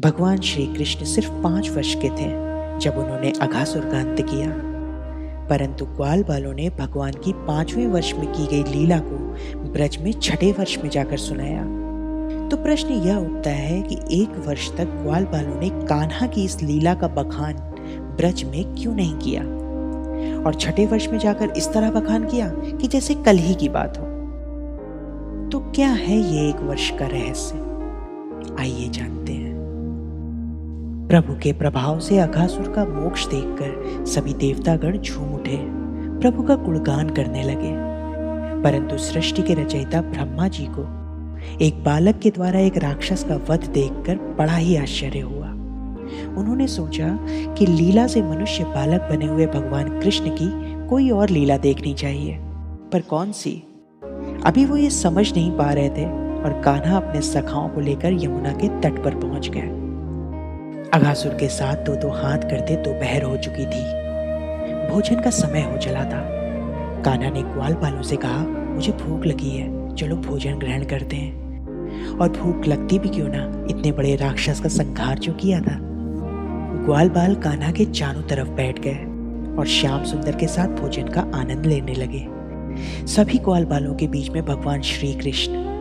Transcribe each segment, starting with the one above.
भगवान श्री कृष्ण सिर्फ़ पाँच वर्ष के थे जब उन्होंने अघासुर का अंत किया। परंतु ग्वाल बालों ने भगवान की पाँचवें वर्ष में की गई लीला को ब्रज में छठे वर्ष में जाकर सुनाया। तो प्रश्न यह उठता है कि एक वर्ष तक ग्वाल बालों ने कान्हा की इस लीला का बखान ब्रज में क्यों नहीं किया? और छठे वर्ष में जाकर इस तरह बखान किया कि जैसे कल ही की बात हो। तो क्या है ये एक वर्ष का रहस्य? आइए जानते हैं। प्रभु के प्रभाव से अघासुर का मोक्ष देखकर सभी देवतागण झूम उठे। प्रभु का गुणगान करने लगे। परंतु सृष्टि के रचयिता ब्रह्मा जी को एक बालक के द्वारा एक राक्षस का वध देखकर बड़ा ही आश्चर्य हुआ। उन्होंने सोचा कि लीला से मनुष्य बालक बने हुए भगवान कृष्ण की कोई और लीला देखनी चाहिए। पर कौन सी? अभी वो ये समझ नहीं पा रहे थे और कान्हा अपने सखाओं को लेकर यमुना के तट पर पहुँच गए। अघासुर के साथ दो दो हाथ करते दोपहर हो चुकी थी। भोजन का समय हो चला था। कान्हा ने ग्वाल बालों से कहा, मुझे भूख लगी है, चलो भोजन ग्रहण करते हैं। और भूख लगती भी क्यों ना, इतने बड़े राक्षस का संघार जो किया था? ग्वाल बाल कान्हा के चारों तरफ़ बैठ गए और श्याम सुंदर के साथ भोजन का आनंद लेने लगे। सभी ग्वाल बालों के बीच में भगवान श्री कृष्ण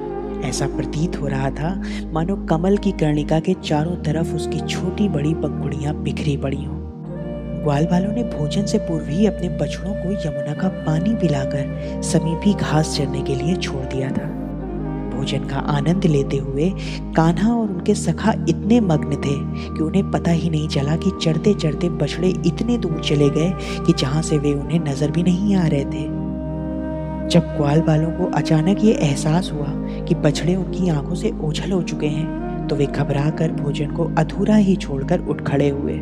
ऐसा प्रतीत हो रहा था। मानो कमल की कर्णिका के चारों तरफ़ उसकी छोटी बड़ी पंखुड़ियाँ बिखरी पड़ी हों। ग्वाल बालों ने भोजन से पूर्व ही अपने बछड़ों को यमुना का पानी पिलाकर समीपी घास चरने के लिए छोड़ दिया था। भोजन का आनंद लेते हुए कान्हा और उनके सखा इतने मग्न थे कि उन्हें पता ही नहीं चला कि चढ़ते चढ़ते बछड़े इतने दूर चले गए कि जहाँ से वे उन्हें नज़र भी नहीं आ रहे थे। जब ग्वाल बालों को अचानक ये एहसास हुआ कि बछड़े उनकी आँखों से ओझल हो चुके हैं तो वे घबरा कर भोजन को अधूरा ही छोड़कर उठ खड़े हुए।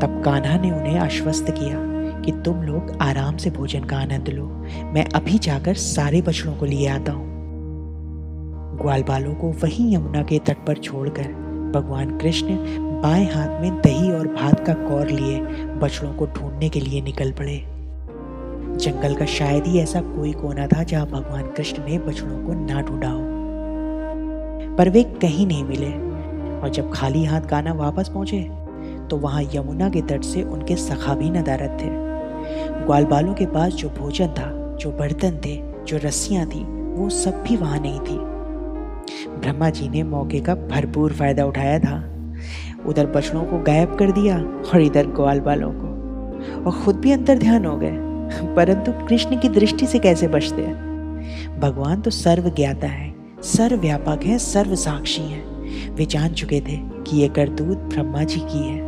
तब कान्हा ने उन्हें आश्वस्त किया कि तुम लोग आराम से भोजन का आनंद लो। मैं अभी जाकर सारे बछड़ों को लिए आता हूँ। ग्वाल बालों को वहीं यमुना के तट पर छोड़कर भगवान कृष्ण बाएँ हाथ में दही और भात का कौर लिए बछड़ों को ढूँढने के लिए निकल पड़े। जंगल का शायद ही ऐसा कोई कोना था जहाँ भगवान कृष्ण ने बछड़ों को ना ढूंढा हो। पर वे कहीं नहीं मिले। और जब खाली हाथ गाना वापस पहुँचे तो वहाँ यमुना के तट से उनके सखा भी नदारत थे। ग्वाल बालों के पास जो भोजन था, जो बर्तन थे, जो रस्सियाँ थी, वो सब भी वहाँ नहीं थी। ब्रह्मा जी ने मौके का भरपूर फ़ायदा उठाया था। उधर बछड़ों को गायब कर दिया और इधर ग्वाल बालों को। और खुद भी अंतर ध्यान हो गए। परंतु कृष्ण की दृष्टि से कैसे बचते हैं? भगवान तो सर्व ज्ञाता है सर्व व्यापक है सर्व साक्षी है। वे जान चुके थे कि ये करतूत ब्रह्मा जी की है।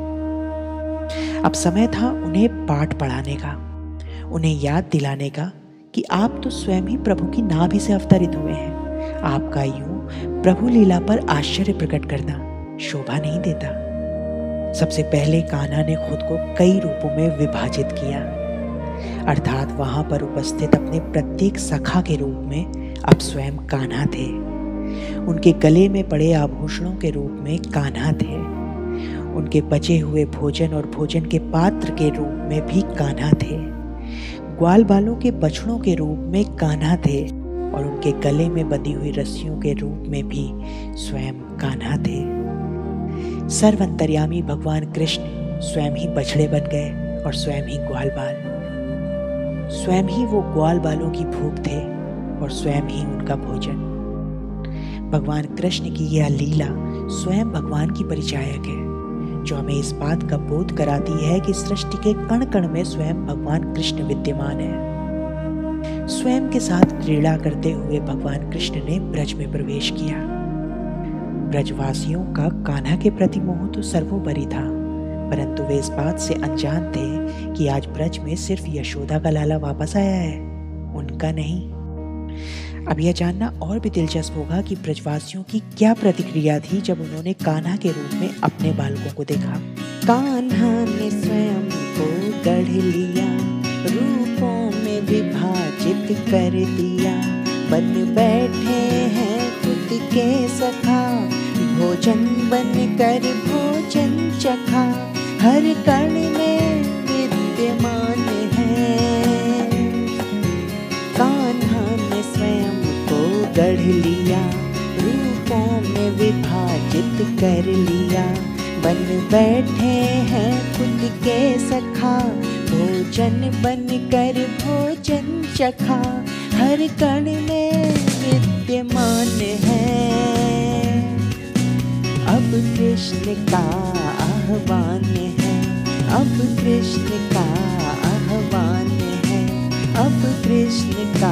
अब समय था उन्हें पाठ पढ़ाने का, उन्हें याद दिलाने का कि आप तो स्वयं ही प्रभु की नाभि से अवतरित हुए हैं। आपका यूँ प्रभु लीला पर आश्चर्य प्रकट करना शोभा नहीं देता। सबसे पहले कान्हा ने खुद को कई रूपों में विभाजित किया। अर्थात वहाँ पर उपस्थित अपने प्रत्येक सखा के रूप में अब स्वयं कान्हा थे। उनके गले में पड़े आभूषणों के रूप में कान्हा थे। उनके बचे हुए भोजन और भोजन के पात्र के रूप में भी कान्हा थे। ग्वाल बालों के बछड़ों के रूप में कान्हा थे और उनके गले में बंधी हुई रस्सियों के रूप में भी स्वयं कान्हा थे। सर्व सर्वंतर्यामी भगवान कृष्ण स्वयं ही बछड़े बन गए और स्वयं ही ग्वाल बाल। स्वयं ही वो ग्वाल बालों की भूख थे और स्वयं ही उनका भोजन। भगवान कृष्ण की यह लीला स्वयं भगवान की परिचायक है, जो हमें इस बात का बोध कराती है कि सृष्टि के कण कण में स्वयं भगवान कृष्ण विद्यमान है। स्वयं के साथ क्रीड़ा करते हुए भगवान कृष्ण ने ब्रज में प्रवेश किया। ब्रजवासियों का कान्हा के प्रति मोह तो सर्वोपरि था। परंतु वे इस बात से अनजान थे कि आज ब्रज में सिर्फ़ यशोदा का लाला वापस आया है, उनका नहीं। अब यह जानना और भी दिलचस्प होगा कि ब्रजवासियों की क्या प्रतिक्रिया थी जब उन्होंने कान्हा के रूप में अपने बालकों को देखा। कान्हा ने स्वयं को गढ़ लिया, रूपों में विभाजित कर दिया। बन बैठे हैं खुद के सखा, भोजन बन कर भोजन चखा। हर कण में विद्यमान है। कान्हा ने स्वयं को गढ़ लिया, रूपों में विभाजित कर लिया। बन बैठे हैं खुद के सखा, भोजन बन कर भोजन चखा। हर कण में विद्यमान है। अब कृष्ण का आह्वान है। अब कृष्ण का